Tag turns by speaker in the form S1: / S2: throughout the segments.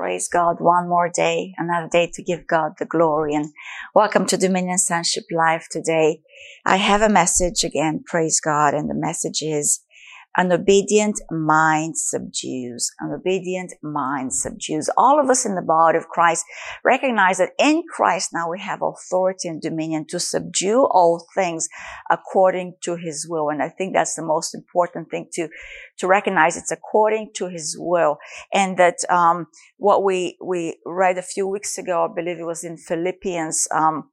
S1: Praise God. One more day, another day to give God the glory and welcome to Dominion Sonship Live today. I have a message again. Praise God. And the message is an obedient mind subdues. An obedient mind subdues. All of us in the body of Christ recognize that in Christ now we have authority and dominion to subdue all things according to his will. And I think that's the most important thing to, to recognize. It's according to his will. And that, um, what we, we read a few weeks ago, I believe it was in Philippians, um,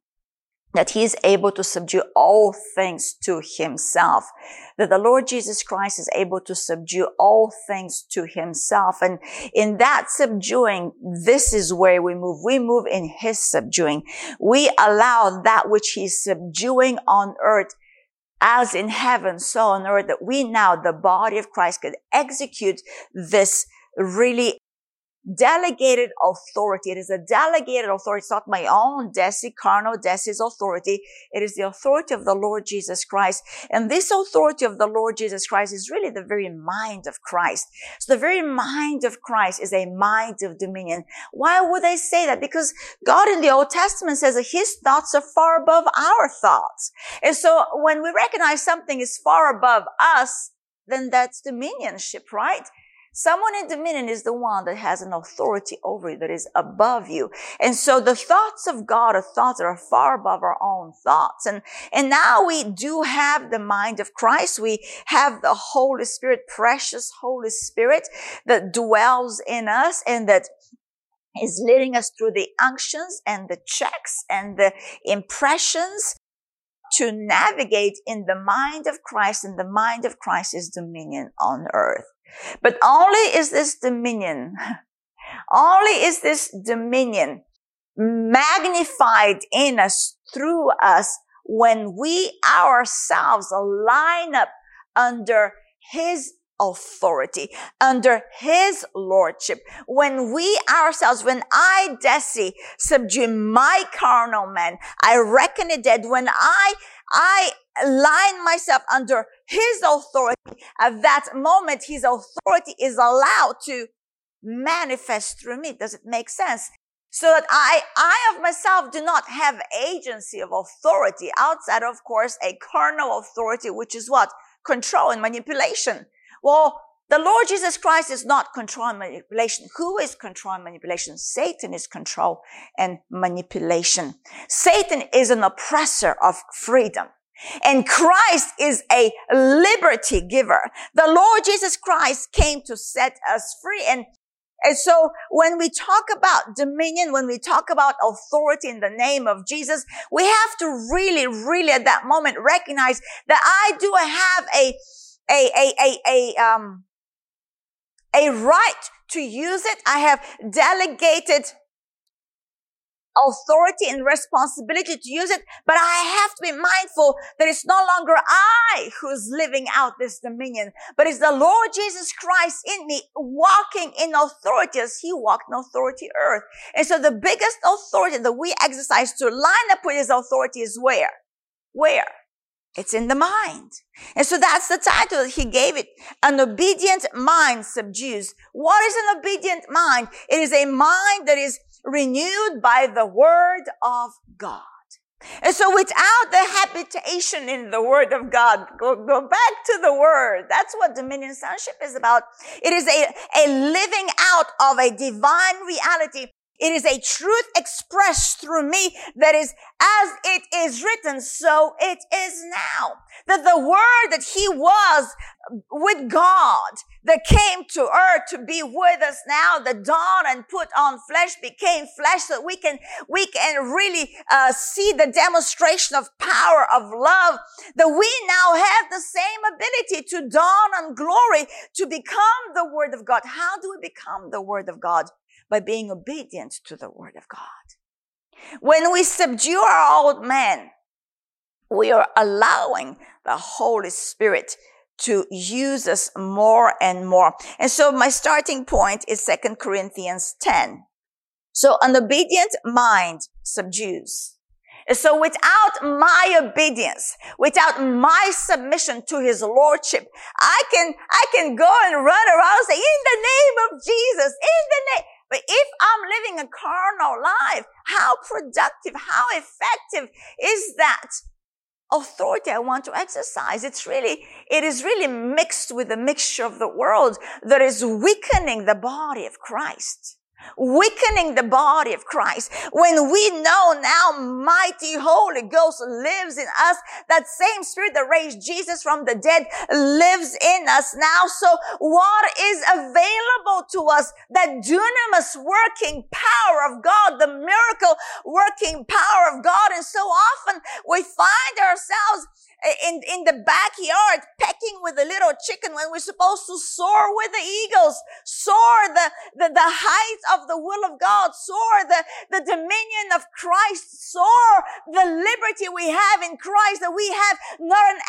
S1: that he is able to subdue all things to himself. That the Lord Jesus Christ is able to subdue all things to himself. And in that subduing, this is where we move. We move in his subduing. We allow that which he's subduing on earth as in heaven, so on earth, that we now, the body of Christ, could execute this really delegated authority. It is a delegated authority. It's not my own Deci, carnal Deci's authority. It is the authority of the Lord Jesus Christ. And this authority of the Lord Jesus Christ is really the very mind of Christ. So the very mind of Christ is a mind of dominion. Why would I say that? Because God in the Old Testament says that his thoughts are far above our thoughts. And so when we recognize something is far above us, then that's dominionship, right? Someone in dominion is the one that has an authority over you, that is above you. And so the thoughts of God are thoughts that are far above our own thoughts. And, and now we do have the mind of Christ. We have the Holy Spirit, precious Holy Spirit that dwells in us and that is leading us through the unctions and the checks and the impressions to navigate in the mind of Christ and the mind of Christ is dominion on earth. But only is this dominion, only is this dominion magnified in us through us when we ourselves line up under his authority, under his lordship. When we ourselves, when I, Deci, subdue my carnal man, I reckon it dead. When I, I line myself under his authority, at that moment, his authority is allowed to manifest through me. Does it make sense? So that I, I of myself do not have agency of authority outside, of course, a carnal authority, which is what? Control and manipulation. Well, the Lord Jesus Christ is not control and manipulation. Who is control and manipulation? Satan is control and manipulation. Satan is an oppressor of freedom. And Christ is a liberty giver. The Lord Jesus Christ came to set us free. And, and so when we talk about dominion, when we talk about authority in the name of Jesus, we have to really, really at that moment recognize that I do have a, a, a, a, a, um, a right to use it. I have delegated authority and responsibility to use it, but I have to be mindful that it's no longer I who's living out this dominion, but it's the Lord Jesus Christ in me walking in authority as he walked in authority earth. And so the biggest authority that we exercise to line up with his authority is where? Where? It's in the mind. And so that's the title he gave it. An obedient mind subdues. What is an obedient mind? It is a mind that is renewed by the word of God. And so without the habitation in the word of God, go, go back to the word. That's what dominion sonship is about. It is a, a living out of a divine reality it is a truth expressed through me that is as it is written, so it is now. That the word that he was with God that came to earth to be with us now, the dawn and put on flesh became flesh so that we can, we can really uh, see the demonstration of power of love that we now have the same ability to dawn on glory to become the word of God. How do we become the word of God? By being obedient to the word of God. When we subdue our old man, we are allowing the Holy Spirit to use us more and more. And so my starting point is Second Corinthians 10. So an obedient mind subdues. So without my obedience, without my submission to his lordship, I can, I can go and run around and say, in the name of Jesus, in the name, but if I'm living a carnal life. How productive, how effective is that authority I want to exercise? It's really, it is really mixed with the mixture of the world that is weakening the body of Christ weakening the body of Christ. When we know now mighty Holy Ghost lives in us, that same spirit that raised Jesus from the dead lives in us now. So what is available to us? That dunamis working power of God, the miracle working power of God. And so often we find ourselves in, in the backyard pecking with the little chicken when we're supposed to soar with the eagles, soar the, the, the height of the will of God, soar the, the dominion of Christ, soar the liberty we have in Christ, that we have not an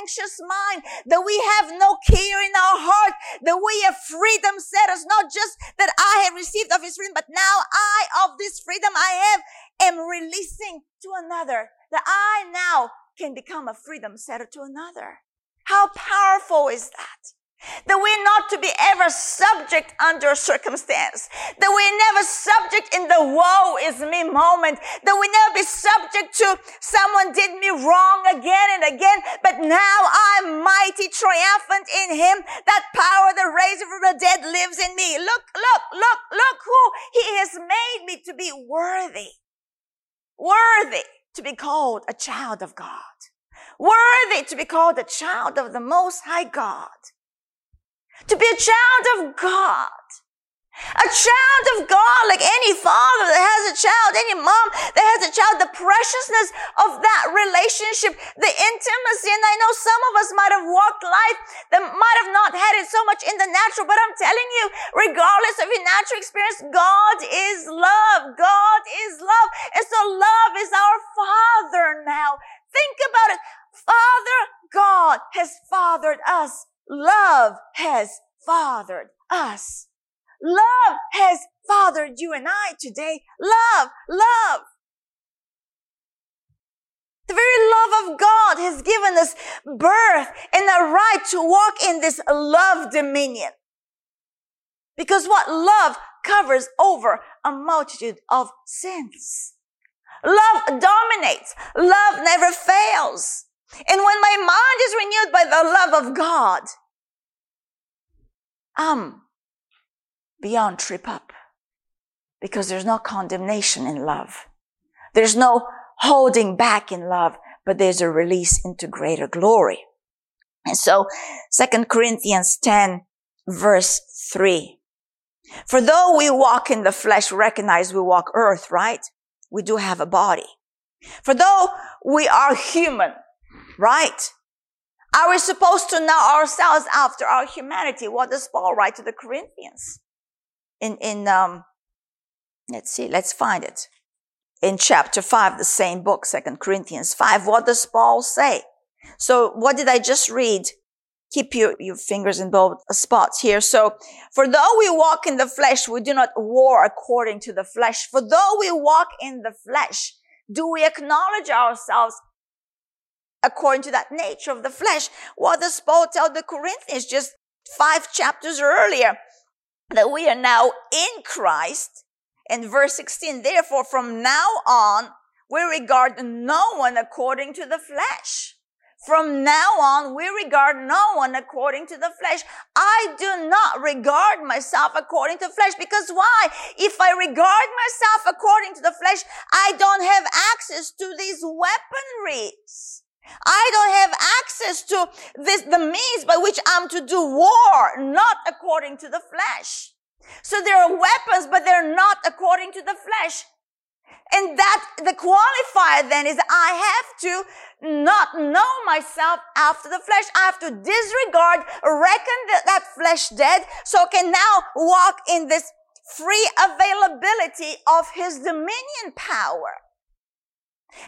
S1: anxious mind, that we have no care in our heart, that we have freedom set us, not just that I have received of his freedom, but now I of this freedom I have am releasing to another, that I now can become a freedom setter to another. How powerful is that? That we're not to be ever subject under circumstance. That we're never subject in the woe is me moment. That we never be subject to someone did me wrong again and again. But now I'm mighty triumphant in him. That power that raised from the dead lives in me. Look, look, look, look who he has made me to be worthy. Worthy to be called a child of God, worthy to be called a child of the Most High God, to be a child of God. A child of God, like any father that has a child, any mom that has a child, the preciousness of that relationship, the intimacy. And I know some of us might have walked life that might have not had it so much in the natural, but I'm telling you, regardless of your natural experience, God is love. God is love. And so love is our father now. Think about it. Father God has fathered us. Love has fathered us. Love has fathered you and I today. Love, love. The very love of God has given us birth and a right to walk in this love dominion. Because what love covers over a multitude of sins. Love dominates. Love never fails. And when my mind is renewed by the love of God, I'm beyond trip up because there's no condemnation in love. There's no holding back in love, but there's a release into greater glory. And so, Second Corinthians 10 verse 3. For though we walk in the flesh, recognize we walk earth, right? We do have a body. For though we are human, right? Are we supposed to know ourselves after our humanity? What does Paul write to the Corinthians? In, in, um, let's see, let's find it. In chapter five, the same book, Second Corinthians five, what does Paul say? So what did I just read? Keep your, your fingers in both spots here. So, for though we walk in the flesh, we do not war according to the flesh. For though we walk in the flesh, do we acknowledge ourselves according to that nature of the flesh? What does Paul tell the Corinthians just five chapters earlier? That we are now in Christ. And verse 16, therefore, from now on, we regard no one according to the flesh. From now on, we regard no one according to the flesh. I do not regard myself according to flesh because why? If I regard myself according to the flesh, I don't have access to these weaponries. I don't have access to this, the means by which I'm to do war, not according to the flesh. So there are weapons, but they're not according to the flesh. And that, the qualifier then is I have to not know myself after the flesh. I have to disregard, reckon that, that flesh dead, so I can now walk in this free availability of his dominion power.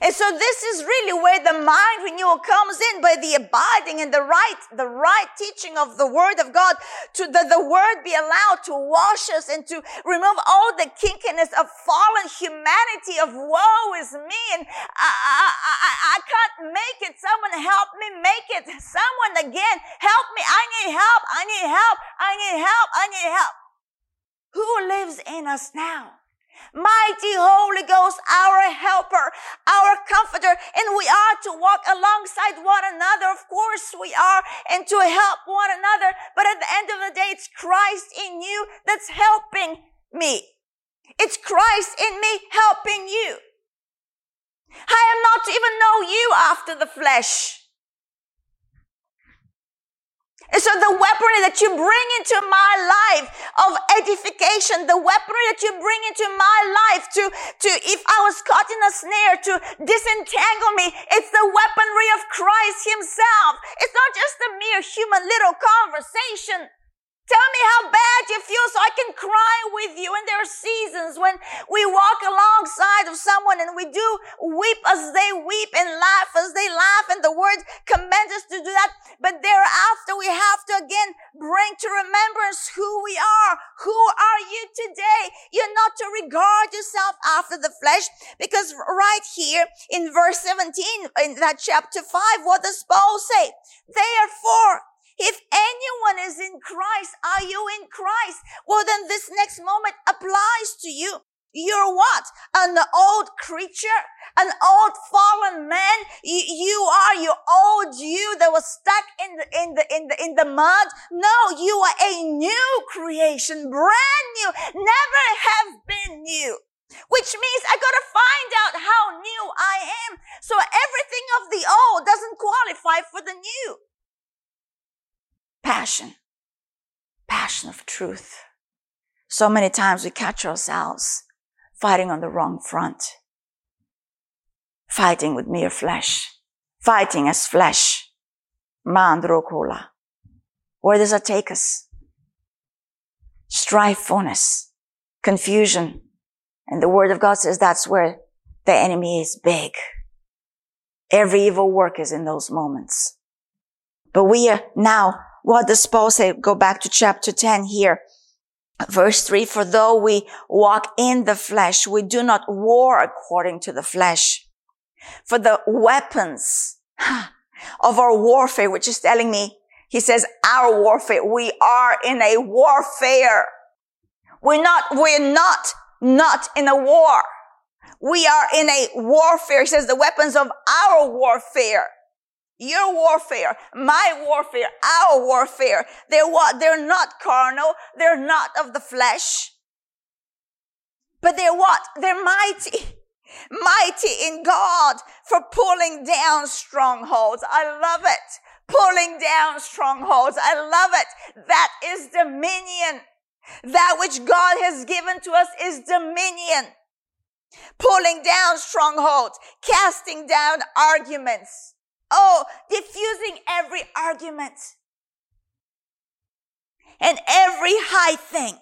S1: And so this is really where the mind renewal comes in by the abiding in the right, the right teaching of the word of God to the, the word be allowed to wash us and to remove all the kinkiness of fallen humanity of woe is me and I, I, I, I can't make it. Someone help me make it. Someone again help me. I need help. I need help. I need help. I need help. Who lives in us now? Mighty Holy Ghost, our helper, our comforter, and we are to walk alongside one another. Of course we are, and to help one another. But at the end of the day, it's Christ in you that's helping me. It's Christ in me helping you. I am not to even know you after the flesh. And so the weaponry that you bring into my life of edification, the weaponry that you bring into my life to, to, if I was caught in a snare, to disentangle me, it's the weaponry of Christ himself. It's not just a mere human little conversation. Tell me how bad you feel so I can cry with you. And there are seasons when we walk alongside of someone and we do weep as they weep and laugh as they laugh. And the word commands us to do that. But thereafter we have to again bring to remembrance who we are. Who are you today? You're not to regard yourself after the flesh because right here in verse 17 in that chapter 5, what does Paul say? Therefore, if anyone is in Christ, are you in Christ? Well, then this next moment applies to you. You're what? An old creature? An old fallen man? You, you are your old you that was stuck in the, in the, in the, in the mud? No, you are a new creation, brand new, never have been new. Which means I gotta find out how new I am. So everything of the old doesn't qualify for the new passion, passion of truth. So many times we catch ourselves fighting on the wrong front, fighting with mere flesh, fighting as flesh. Mandrokola. Where does that take us? Strifefulness, confusion. And the word of God says that's where the enemy is big. Every evil work is in those moments. But we are now what does Paul say? Go back to chapter 10 here. Verse 3, for though we walk in the flesh, we do not war according to the flesh. For the weapons of our warfare, which is telling me, he says, our warfare, we are in a warfare. We're not, we're not, not in a war. We are in a warfare. He says the weapons of our warfare your warfare, my warfare, our warfare. They're what? They're not carnal. They're not of the flesh. But they're what? They're mighty. Mighty in God for pulling down strongholds. I love it. Pulling down strongholds. I love it. That is dominion. That which God has given to us is dominion. Pulling down strongholds, casting down arguments Oh, diffusing every argument and every high thing,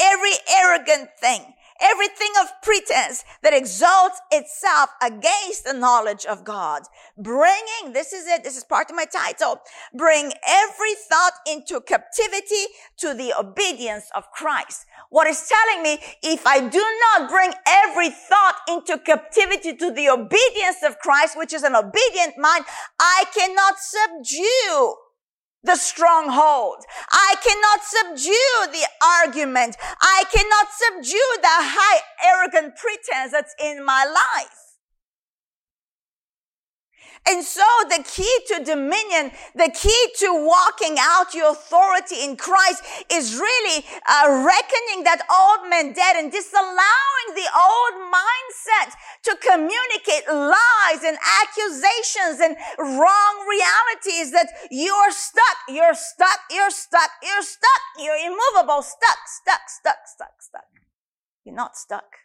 S1: every arrogant thing, everything of pretense that exalts itself against the knowledge of God. Bringing, this is it, this is part of my title, bring every thought into captivity to the obedience of Christ. What is telling me, if I do not bring every thought into captivity to the obedience of Christ, which is an obedient mind, I cannot subdue the stronghold. I cannot subdue the argument. I cannot subdue the high arrogant pretense that's in my life. And so the key to dominion, the key to walking out your authority in Christ is really uh, reckoning that old man dead and disallowing the old mindset to communicate lies and accusations and wrong realities that you're stuck, you're stuck, you're stuck, you're stuck, you're immovable, stuck, stuck, stuck, stuck, stuck. You're not stuck.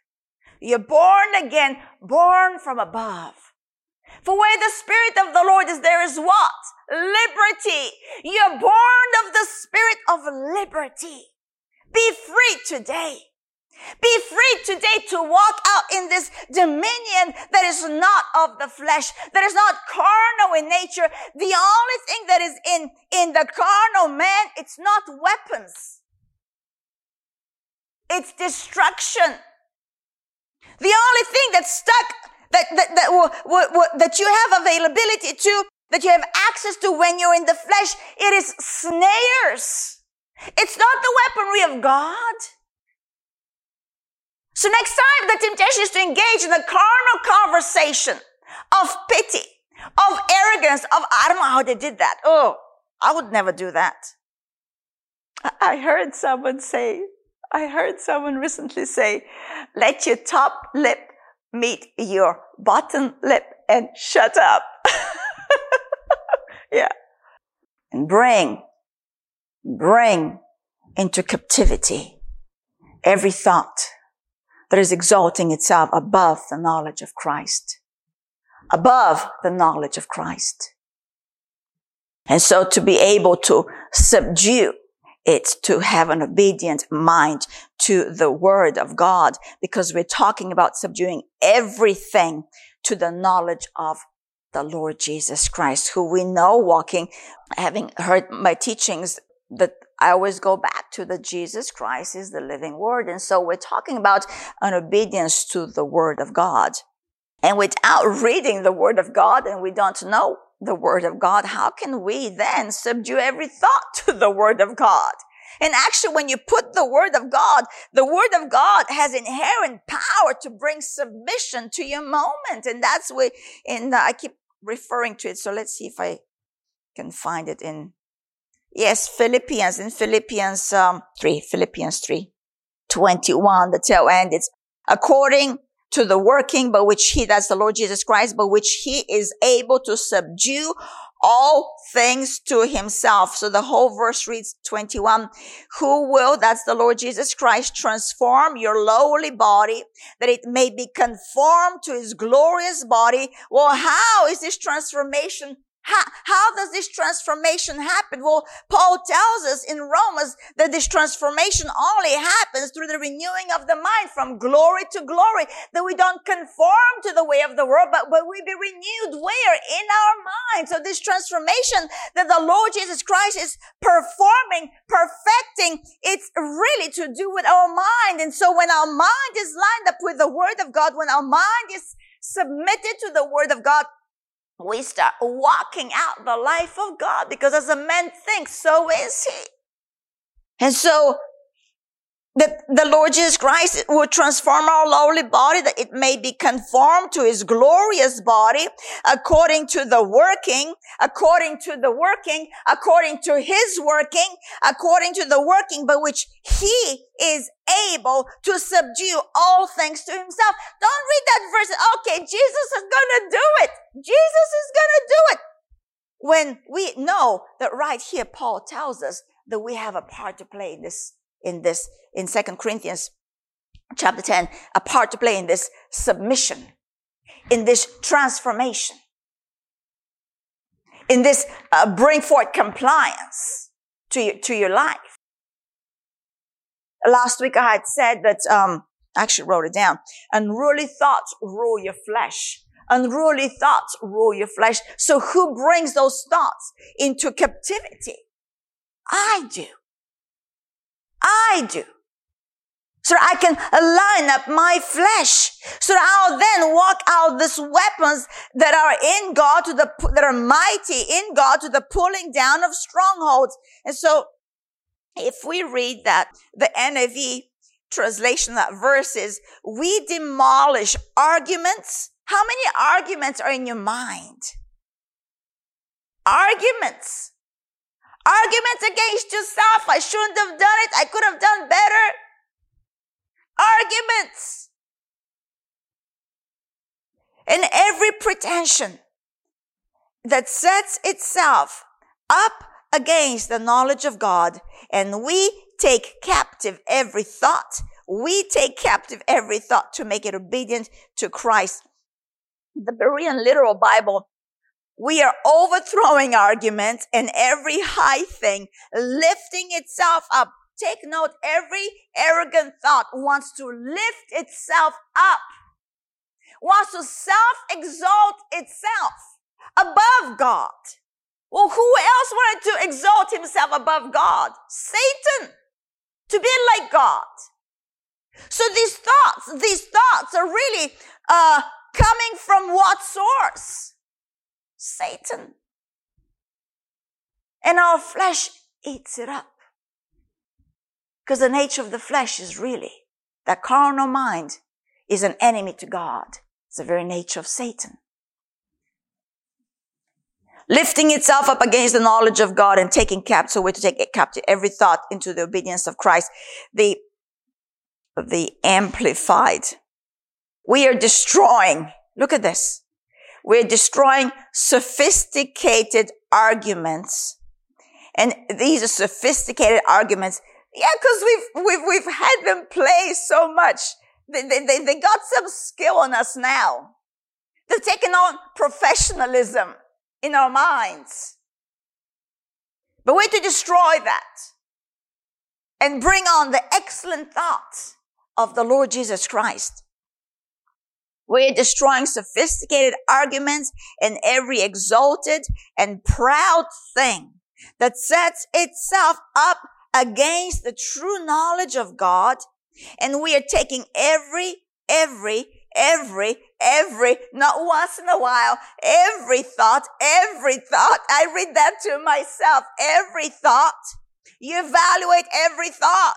S1: You're born again, born from above. For where the Spirit of the Lord is, there is what? Liberty. You're born of the Spirit of liberty. Be free today. Be free today to walk out in this dominion that is not of the flesh, that is not carnal in nature. The only thing that is in, in the carnal man, it's not weapons. It's destruction. The only thing that's stuck that, that, that, that you have availability to, that you have access to when you're in the flesh, it is snares. It's not the weaponry of God. So next time the temptation is to engage in a carnal conversation of pity, of arrogance, of I don't know how they did that. Oh, I would never do that. I heard someone say, I heard someone recently say, let your top lip meet your bottom lip and shut up. yeah. And bring, bring into captivity every thought that is exalting itself above the knowledge of Christ. Above the knowledge of Christ. And so to be able to subdue it, to have an obedient mind to the word of God, because we're talking about subduing everything to the knowledge of the Lord Jesus Christ, who we know walking, having heard my teachings that I always go back to that Jesus Christ is the living word. And so we're talking about an obedience to the word of God. And without reading the word of God and we don't know the word of God, how can we then subdue every thought to the word of God? And actually, when you put the word of God, the word of God has inherent power to bring submission to your moment. And that's what, and I keep referring to it. So let's see if I can find it in, yes, Philippians, in Philippians um, 3, Philippians 3, 21, the tail end. It's according to the working by which he, that's the Lord Jesus Christ, by which he is able to subdue all things to himself. So the whole verse reads 21, who will, that's the Lord Jesus Christ, transform your lowly body that it may be conformed to his glorious body. Well, how is this transformation how, how does this transformation happen? Well, Paul tells us in Romans that this transformation only happens through the renewing of the mind from glory to glory, that we don't conform to the way of the world, but, but we be renewed where? In our mind. So this transformation that the Lord Jesus Christ is performing, perfecting, it's really to do with our mind. And so when our mind is lined up with the word of God, when our mind is submitted to the word of God, we start walking out the life of God because as a man thinks, so is he. And so that the Lord Jesus Christ will transform our lowly body that it may be conformed to his glorious body according to the working, according to the working, according to his working, according to the working by which he is able to subdue all things to himself. Don't read that verse. Okay, Jesus is gonna do it. Jesus is gonna do it. When we know that right here, Paul tells us that we have a part to play in this in this, in Second Corinthians chapter 10, a part to play in this submission, in this transformation, in this uh, bring forth compliance to your, to your life. Last week I had said that, um, I actually wrote it down. Unruly thoughts rule your flesh. Unruly thoughts rule your flesh. So who brings those thoughts into captivity? I do. I do. So I can line up my flesh. So I'll then walk out these weapons that are in God to the, that are mighty in God to the pulling down of strongholds. And so if we read that, the NIV translation, that verses, we demolish arguments. How many arguments are in your mind? Arguments. Arguments against yourself. I shouldn't have done it. I could have done better. Arguments. And every pretension that sets itself up against the knowledge of God and we take captive every thought. We take captive every thought to make it obedient to Christ. The Berean literal Bible we are overthrowing arguments and every high thing lifting itself up. Take note, every arrogant thought wants to lift itself up, wants to self-exalt itself above God. Well, who else wanted to exalt himself above God? Satan. To be like God. So these thoughts, these thoughts are really, uh, coming from what source? Satan. And our flesh eats it up. Because the nature of the flesh is really that carnal mind is an enemy to God. It's the very nature of Satan. Lifting itself up against the knowledge of God and taking captive, so we're to take captive every thought into the obedience of Christ. The, the amplified. We are destroying, look at this. We're destroying sophisticated arguments. And these are sophisticated arguments. Yeah, because we've, we've, we've had them play so much. They, they, they, got some skill on us now. They've taken on professionalism in our minds. But we're to destroy that and bring on the excellent thoughts of the Lord Jesus Christ. We're destroying sophisticated arguments and every exalted and proud thing that sets itself up against the true knowledge of God. And we are taking every, every every, every, not once in a while, every thought, every thought. I read that to myself. Every thought. You evaluate every thought.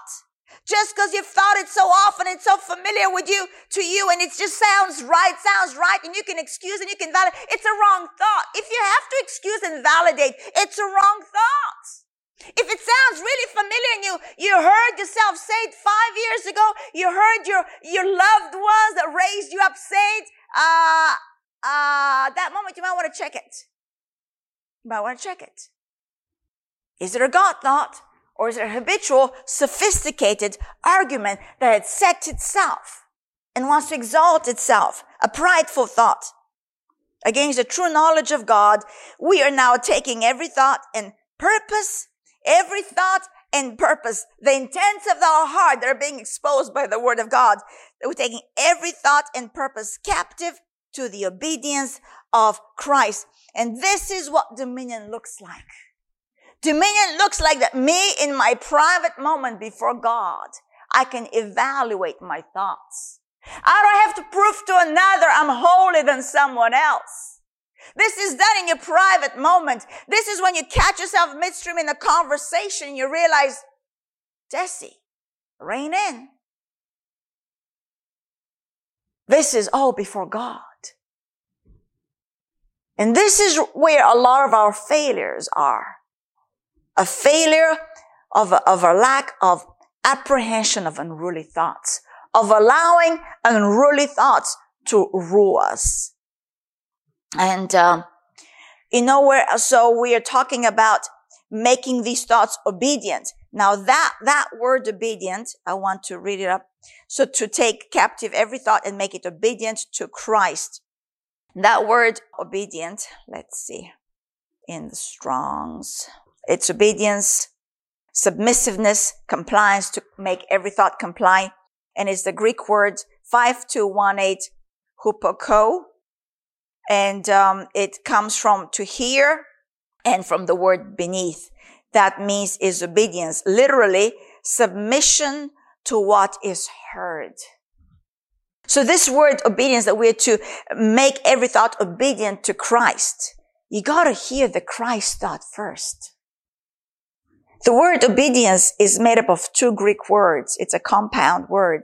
S1: Just because you've thought it so often, it's so familiar with you, to you, and it just sounds right, sounds right, and you can excuse and you can validate. It's a wrong thought. If you have to excuse and validate, it's a wrong thought. If it sounds really familiar and you, you heard yourself say it five years ago, you heard your, your loved ones that raised you up say it, uh, uh, that moment you might want to check it. You might want to check it. Is it a God thought or is it a habitual, sophisticated argument that had set itself and wants to exalt itself? A prideful thought against the true knowledge of God. We are now taking every thought and purpose every thought and purpose, the intents of our heart that are being exposed by the word of God. We're taking every thought and purpose captive to the obedience of Christ. And this is what dominion looks like. Dominion looks like that me in my private moment before God, I can evaluate my thoughts. I don't have to prove to another I'm holier than someone else. This is done in your private moment. This is when you catch yourself midstream in a conversation, you realize, Jesse, rein in. This is all before God. And this is where a lot of our failures are. A failure of a, of a lack of apprehension of unruly thoughts, of allowing unruly thoughts to rule us. And, um, you know where, so we are talking about making these thoughts obedient. Now that, that word obedient, I want to read it up. So to take captive every thought and make it obedient to Christ. That word obedient, let's see, in the Strongs. It's obedience, submissiveness, compliance to make every thought comply. And it's the Greek word 5218 hupakoe, and um, it comes from to hear and from the word beneath. That means is obedience, literally submission to what is heard. So this word obedience that we're to make every thought obedient to Christ. You gotta hear the Christ thought first. The word obedience is made up of two Greek words. It's a compound word.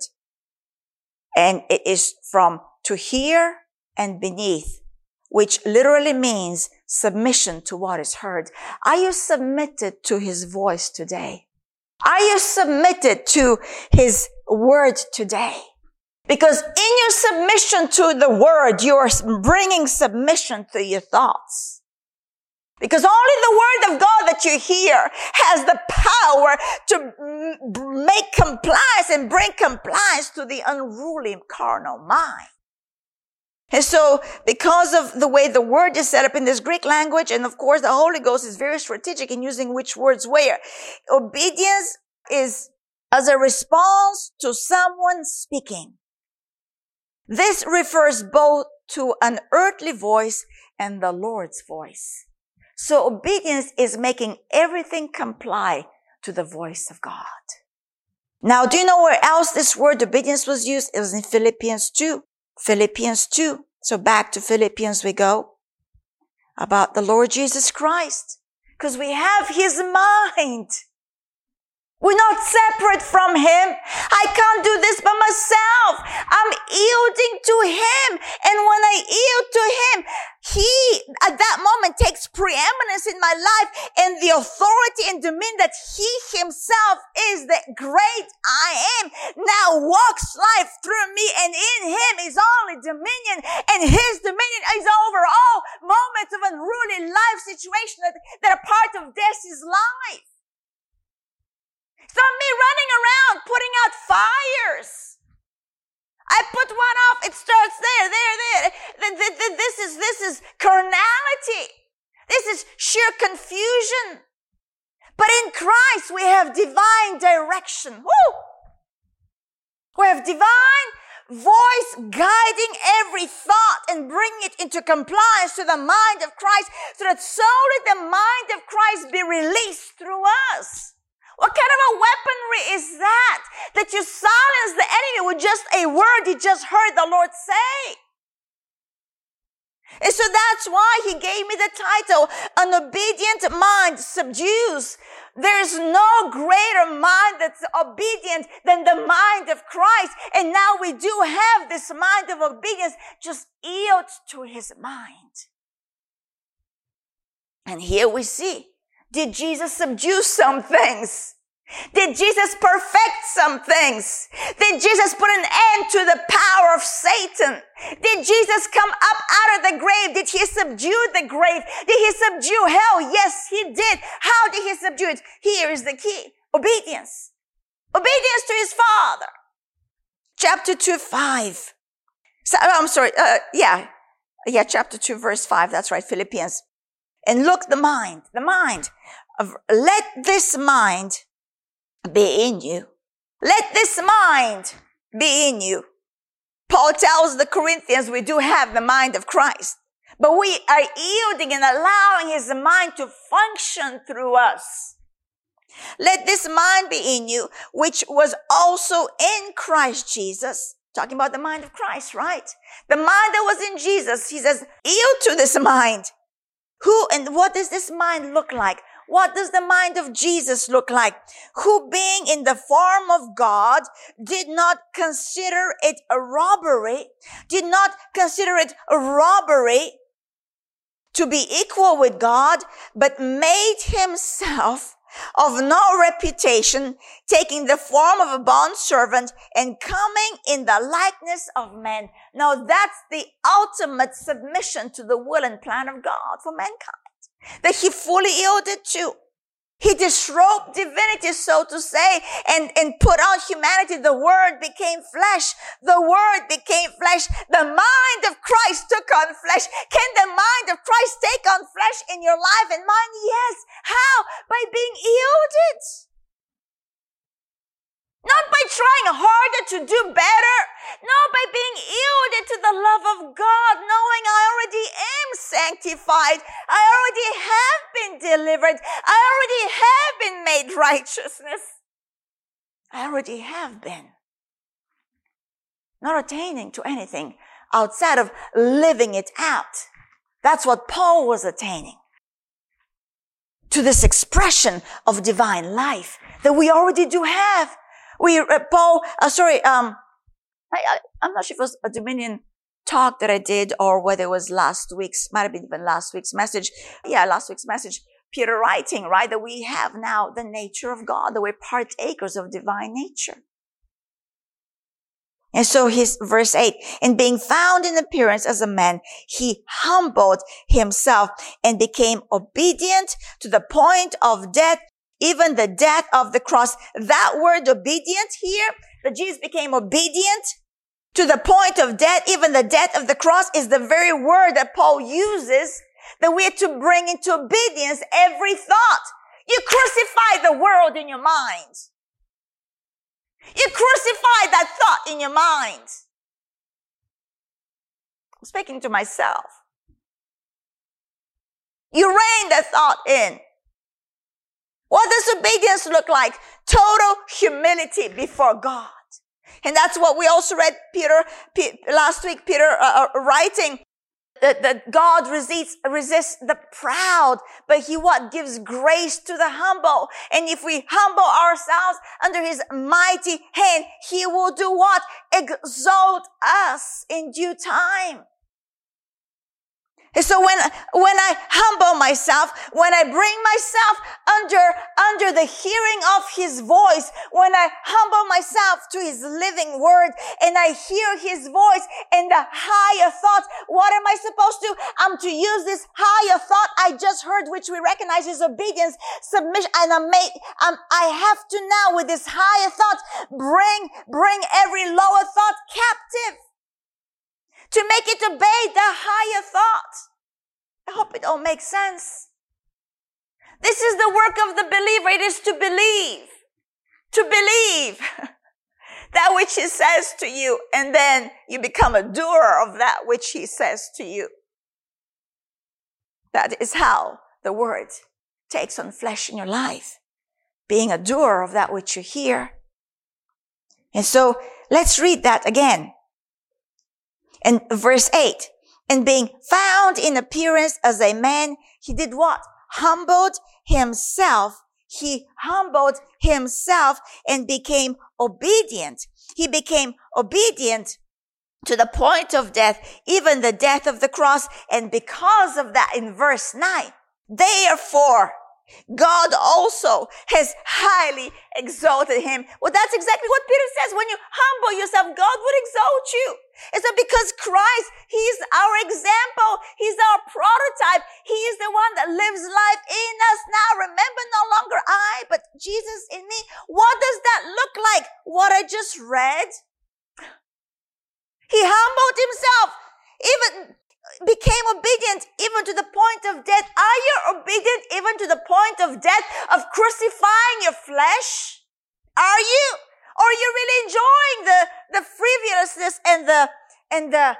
S1: And it is from to hear and beneath which literally means submission to what is heard. Are you submitted to his voice today? Are you submitted to his word today? Because in your submission to the word, you are bringing submission to your thoughts. Because only the word of God that you hear has the power to make compliance and bring compliance to the unruly carnal mind. And so, because of the way the word is set up in this Greek language, and of course the Holy Ghost is very strategic in using which words where, obedience is as a response to someone speaking. This refers both to an earthly voice and the Lord's voice. So obedience is making everything comply to the voice of God. Now, do you know where else this word obedience was used? It was in Philippians 2. Philippians 2. So back to Philippians we go about the Lord Jesus Christ because we have his mind. We're not separate from Him. I can't do this by myself. I'm yielding to Him. And when I yield to Him, He at that moment takes preeminence in my life and the authority and dominion that He Himself is the great I am now walks life through me and in Him is only dominion and His dominion is over all moments of unruly life situations that, that are part of this life. Stop me running around putting out fires. I put one off, it starts there, there, there. This is, this is carnality. This is sheer confusion. But in Christ, we have divine direction. Woo! We have divine voice guiding every thought and bringing it into compliance to the mind of Christ so that solely the mind of Christ be released through us. What kind of a weaponry is that? That you silence the enemy with just a word you just heard the Lord say. And so that's why he gave me the title, An Obedient Mind Subdues. There's no greater mind that's obedient than the mind of Christ. And now we do have this mind of obedience. Just yield to his mind. And here we see did Jesus subdue some things? Did Jesus perfect some things? Did Jesus put an end to the power of Satan? Did Jesus come up out of the grave? Did he subdue the grave? Did he subdue hell? Yes, he did. How did he subdue it? Here is the key. Obedience. Obedience to his father. Chapter 2, 5. So, I'm sorry. Uh, yeah. Yeah, chapter 2, verse 5. That's right. Philippians. And look, the mind, the mind of, let this mind be in you. Let this mind be in you. Paul tells the Corinthians we do have the mind of Christ, but we are yielding and allowing his mind to function through us. Let this mind be in you, which was also in Christ Jesus. Talking about the mind of Christ, right? The mind that was in Jesus. He says, yield to this mind. Who and what does this mind look like? What does the mind of Jesus look like? Who being in the form of God did not consider it a robbery, did not consider it a robbery to be equal with God, but made himself of no reputation, taking the form of a bond servant and coming in the likeness of men. Now that's the ultimate submission to the will and plan of God for mankind that he fully yielded to. He disrobed divinity, so to say, and, and put on humanity. The word became flesh. The word became flesh. The mind of Christ took on flesh. Can the mind of Christ take on flesh in your life and mine? Yes. How? By being yielded. Not by trying harder to do better. Not by being yielded to the love of God, knowing I already am sanctified. I already have been delivered. I already have been made righteousness. I already have been. Not attaining to anything outside of living it out. That's what Paul was attaining. To this expression of divine life that we already do have. We, uh, Paul, uh, sorry, um, I, I'm not sure if it was a Dominion talk that I did or whether it was last week's, might have been even last week's message. Yeah, last week's message. Peter writing, right, that we have now the nature of God, that we're partakers of divine nature. And so his verse 8, and being found in appearance as a man, he humbled himself and became obedient to the point of death, even the death of the cross. That word obedient here, that Jesus became obedient to the point of death, even the death of the cross is the very word that Paul uses that we are to bring into obedience every thought. You crucify the world in your mind. You crucify that thought in your mind. I'm speaking to myself. You rein that thought in. What does obedience look like? Total humility before God. And that's what we also read Peter, P- last week, Peter uh, uh, writing that, that God resists, resists the proud, but he what gives grace to the humble. And if we humble ourselves under his mighty hand, he will do what? Exalt us in due time. And so when, when I humble myself, when I bring myself under, under the hearing of his voice, when I humble myself to his living word and I hear his voice and the higher thoughts, what am I supposed to? I'm to use this higher thought I just heard, which we recognize is obedience, submission, and made, um, I have to now with this higher thought, bring, bring every lower thought captive to make it obey the higher thought. I hope it all makes sense. This is the work of the believer. It is to believe, to believe that which he says to you, and then you become a doer of that which he says to you. That is how the word takes on flesh in your life, being a doer of that which you hear. And so let's read that again. In verse 8, and being found in appearance as a man, he did what? Humbled himself. He humbled himself and became obedient. He became obedient to the point of death, even the death of the cross. And because of that, in verse 9, therefore, God also has highly exalted him. Well, that's exactly what Peter says. When you humble yourself, God would exalt you. It's not because Christ, He's our example. He's our prototype. He is the one that lives life in us now. Remember, no longer I, but Jesus in me. What does that look like? What I just read? He humbled himself. Even became obedient even to the point of death. Are you obedient even to the point of death of crucifying your flesh? Are you? Or are you really enjoying the, the frivolousness and the, and the,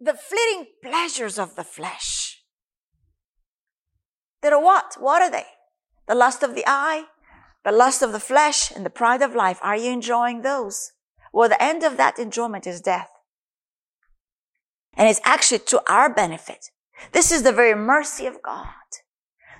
S1: the fleeting pleasures of the flesh? That are what? What are they? The lust of the eye, the lust of the flesh, and the pride of life. Are you enjoying those? Well, the end of that enjoyment is death. And it's actually to our benefit. This is the very mercy of God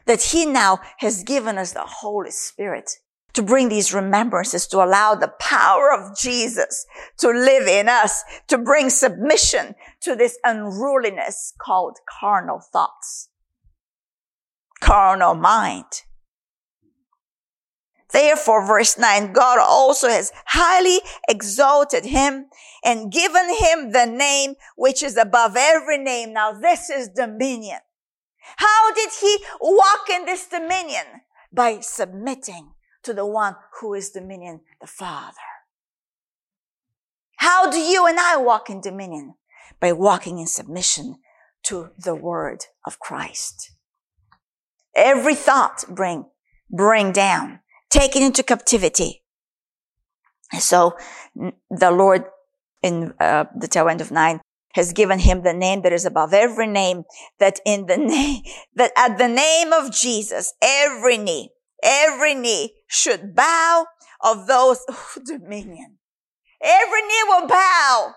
S1: that he now has given us the Holy Spirit to bring these remembrances, to allow the power of Jesus to live in us, to bring submission to this unruliness called carnal thoughts, carnal mind. Therefore, verse 9, God also has highly exalted him and given him the name which is above every name. Now this is dominion. How did he walk in this dominion? By submitting to the one who is dominion, the Father. How do you and I walk in dominion? By walking in submission to the word of Christ. Every thought bring, bring down taken into captivity. And So the Lord in uh, the tail end of nine has given him the name that is above every name that in the name that at the name of Jesus every knee every knee should bow of those dominion every knee will bow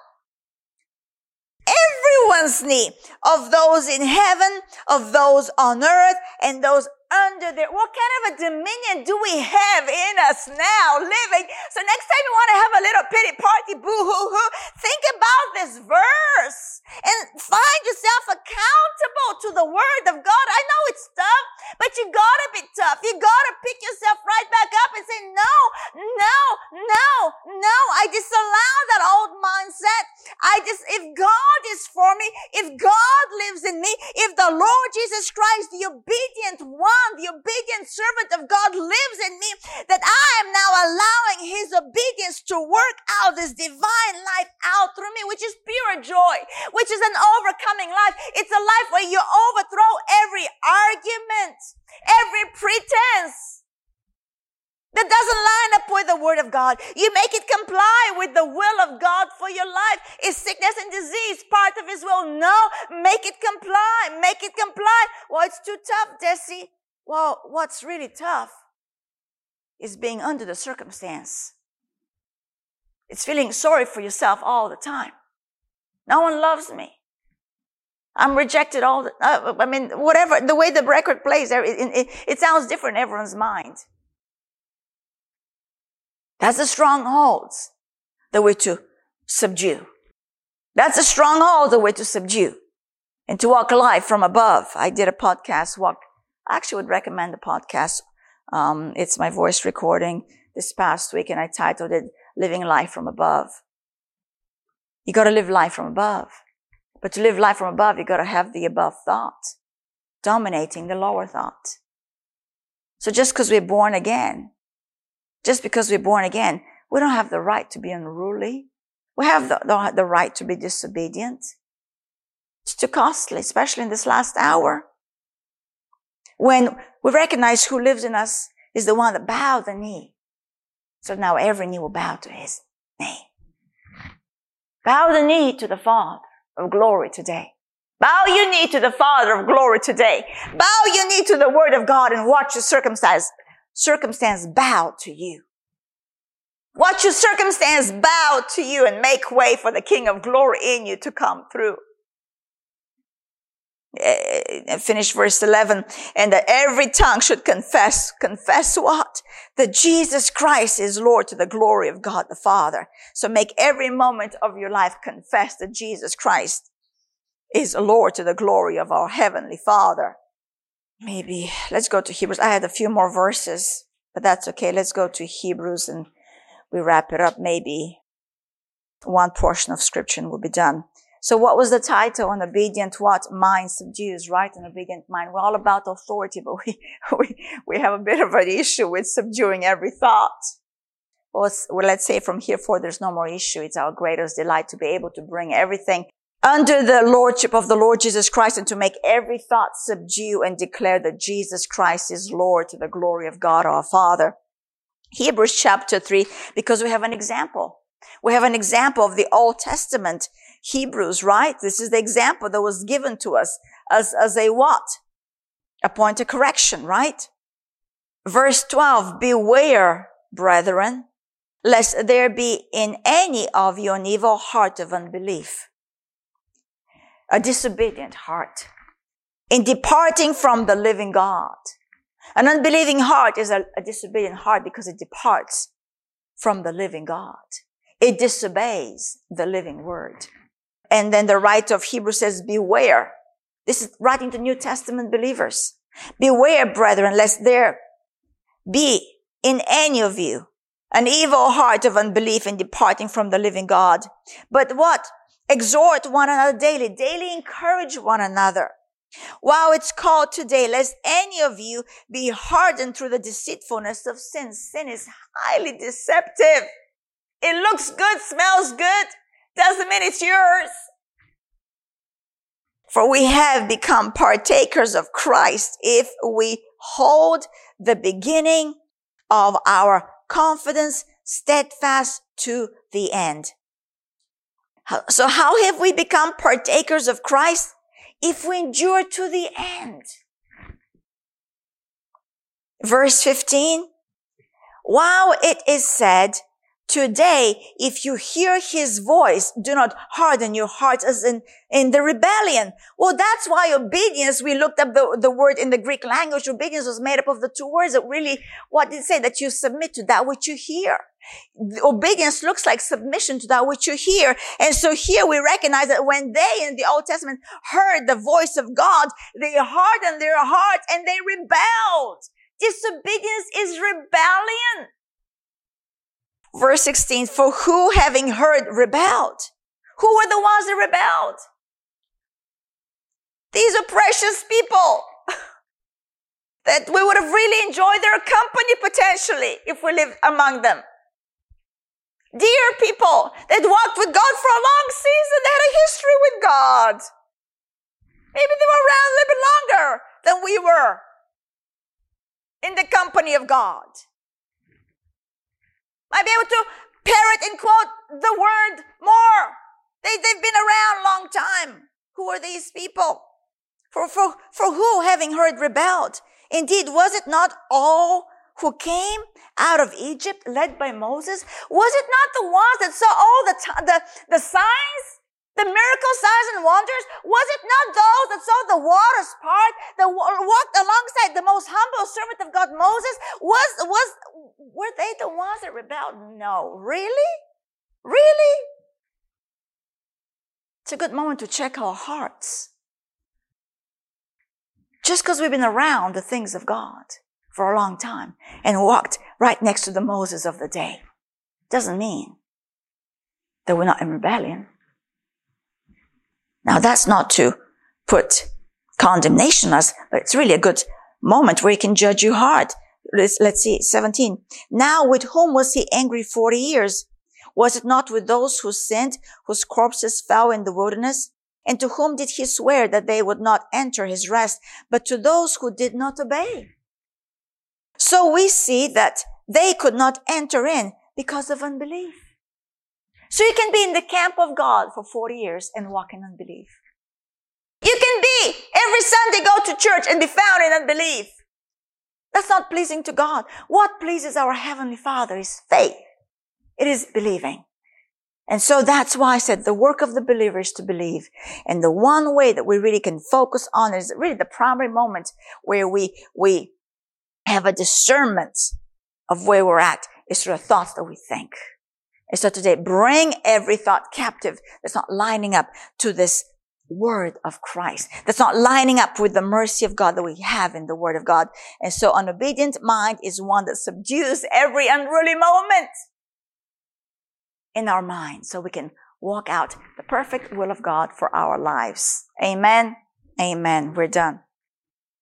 S1: everyone's knee of those in heaven of those on earth and those under there. What kind of a dominion do we have in us now living? So next time you want to have a little pity party, boo hoo hoo, think about this verse and find yourself accountable to the word of God. I know it's tough, but you You gotta pick yourself right back up and say, no, no, no, no. I disallow that old mindset. I just, if God is for me, if God lives in me, if the Lord Jesus Christ, the obedient one, the obedient servant of God lives in me, that I am now allowing his obedience to work out this divine life out through me, which is pure joy, which is an overcoming life. It's a life where you overthrow every argument, every pretense that doesn't line up with the word of God. You make it comply with the will of God for your life. Is sickness and disease part of his will? No. Make it comply. Make it comply. Well, it's too tough, Deci. Well, what's really tough is being under the circumstance. It's feeling sorry for yourself all the time. No one loves me. I'm rejected all the, uh, I mean, whatever, the way the record plays, it, it, it sounds different in everyone's mind. That's the strongholds that we're to subdue. That's the strongholds that we're to subdue and to walk life from above. I did a podcast walk. I actually would recommend the podcast. Um, it's my voice recording this past week and I titled it Living Life from Above. You gotta live life from above. But to live life from above, you gotta have the above thought dominating the lower thought. So just because we're born again, just because we're born again, we don't have the right to be unruly. We have the, the, the right to be disobedient. It's too costly, especially in this last hour. When we recognize who lives in us is the one that bowed the knee. So now every knee will bow to his name. Bow the knee to the Father of glory today. Bow your knee to the Father of glory today. Bow your knee to the Word of God and watch your circumstance, circumstance bow to you. Watch your circumstance bow to you and make way for the King of glory in you to come through. Uh, finish verse 11 and that every tongue should confess confess what that jesus christ is lord to the glory of god the father so make every moment of your life confess that jesus christ is lord to the glory of our heavenly father maybe let's go to hebrews i had a few more verses but that's okay let's go to hebrews and we wrap it up maybe one portion of scripture will be done so what was the title? An obedient what? Mind subdues, right? An obedient mind. We're all about authority, but we, we, we have a bit of an issue with subduing every thought. Well, well, let's say from here forth, there's no more issue. It's our greatest delight to be able to bring everything under the lordship of the Lord Jesus Christ and to make every thought subdue and declare that Jesus Christ is Lord to the glory of God our Father. Hebrews chapter three, because we have an example. We have an example of the Old Testament Hebrews, right? This is the example that was given to us as, as a what? A point of correction, right? Verse 12, beware, brethren, lest there be in any of you an evil heart of unbelief, a disobedient heart, in departing from the living God. An unbelieving heart is a, a disobedient heart because it departs from the living God. It disobeys the living word. And then the writer of Hebrews says, beware. This is writing to New Testament believers. Beware, brethren, lest there be in any of you an evil heart of unbelief in departing from the living God. But what? Exhort one another daily, daily encourage one another. While it's called today, lest any of you be hardened through the deceitfulness of sin. Sin is highly deceptive. It looks good, smells good, doesn't mean it's yours. For we have become partakers of Christ if we hold the beginning of our confidence steadfast to the end. So how have we become partakers of Christ? If we endure to the end. Verse 15. While it is said, Today, if you hear his voice, do not harden your heart as in, in the rebellion. Well, that's why obedience, we looked up the, the word in the Greek language. Obedience was made up of the two words that really, what did it say? That you submit to that which you hear. Obedience looks like submission to that which you hear. And so here we recognize that when they in the Old Testament heard the voice of God, they hardened their heart and they rebelled. Disobedience is rebellion. Verse 16, for who having heard rebelled? Who were the ones that rebelled? These are precious people that we would have really enjoyed their company potentially if we lived among them. Dear people that walked with God for a long season, they had a history with God. Maybe they were around a little bit longer than we were in the company of God might be able to parrot and quote the word more. They, they've been around a long time. Who are these people? For, for, for who, having heard, rebelled? Indeed, was it not all who came out of Egypt led by Moses? Was it not the ones that saw all the, t- the, the signs, the miracle signs and wonders? Was it not those that saw the waters part, that walked alongside the most humble servant of God, Moses? Was, was, were they the ones that rebelled? No. Really? Really? It's a good moment to check our hearts. Just because we've been around the things of God for a long time and walked right next to the Moses of the day doesn't mean that we're not in rebellion. Now that's not to put condemnation on us, but it's really a good moment where he can judge you hard. Let's, let's see, 17. Now with whom was he angry 40 years? Was it not with those who sinned, whose corpses fell in the wilderness? And to whom did he swear that they would not enter his rest, but to those who did not obey? So we see that they could not enter in because of unbelief. So you can be in the camp of God for 40 years and walk in unbelief. You can be every Sunday go to church and be found in unbelief. That's not pleasing to God. What pleases our Heavenly Father is faith. It is believing. And so that's why I said the work of the believer is to believe. And the one way that we really can focus on is really the primary moment where we, we have a discernment of where we're at is through the thoughts that we think. And so today, bring every thought captive that's not lining up to this word of Christ. That's not lining up with the mercy of God that we have in the word of God. And so an obedient mind is one that subdues every unruly moment in our mind so we can walk out the perfect will of God for our lives. Amen. Amen. We're done.